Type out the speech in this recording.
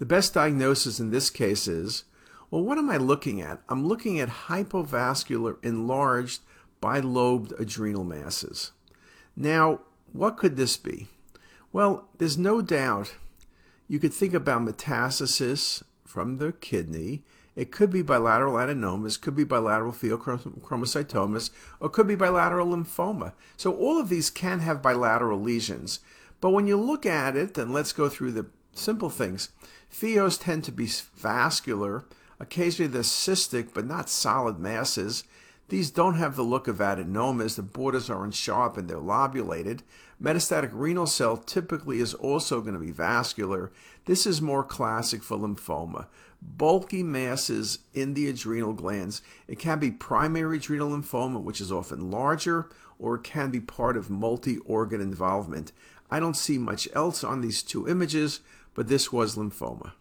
The best diagnosis in this case is, well, what am I looking at? I'm looking at hypovascular enlarged bilobed adrenal masses. Now, what could this be? Well, there's no doubt you could think about metastasis from the kidney. It could be bilateral adenomas, could be bilateral pheochromocytomas, or could be bilateral lymphoma. So all of these can have bilateral lesions. But when you look at it, and let's go through the simple things, pheos tend to be vascular. Occasionally they're cystic, but not solid masses. These don't have the look of adenomas. The borders aren't sharp and they're lobulated. Metastatic renal cell typically is also going to be vascular. This is more classic for lymphoma. Bulky masses in the adrenal glands. It can be primary adrenal lymphoma, which is often larger, or it can be part of multi-organ involvement. I don't see much else on these two images, but this was lymphoma.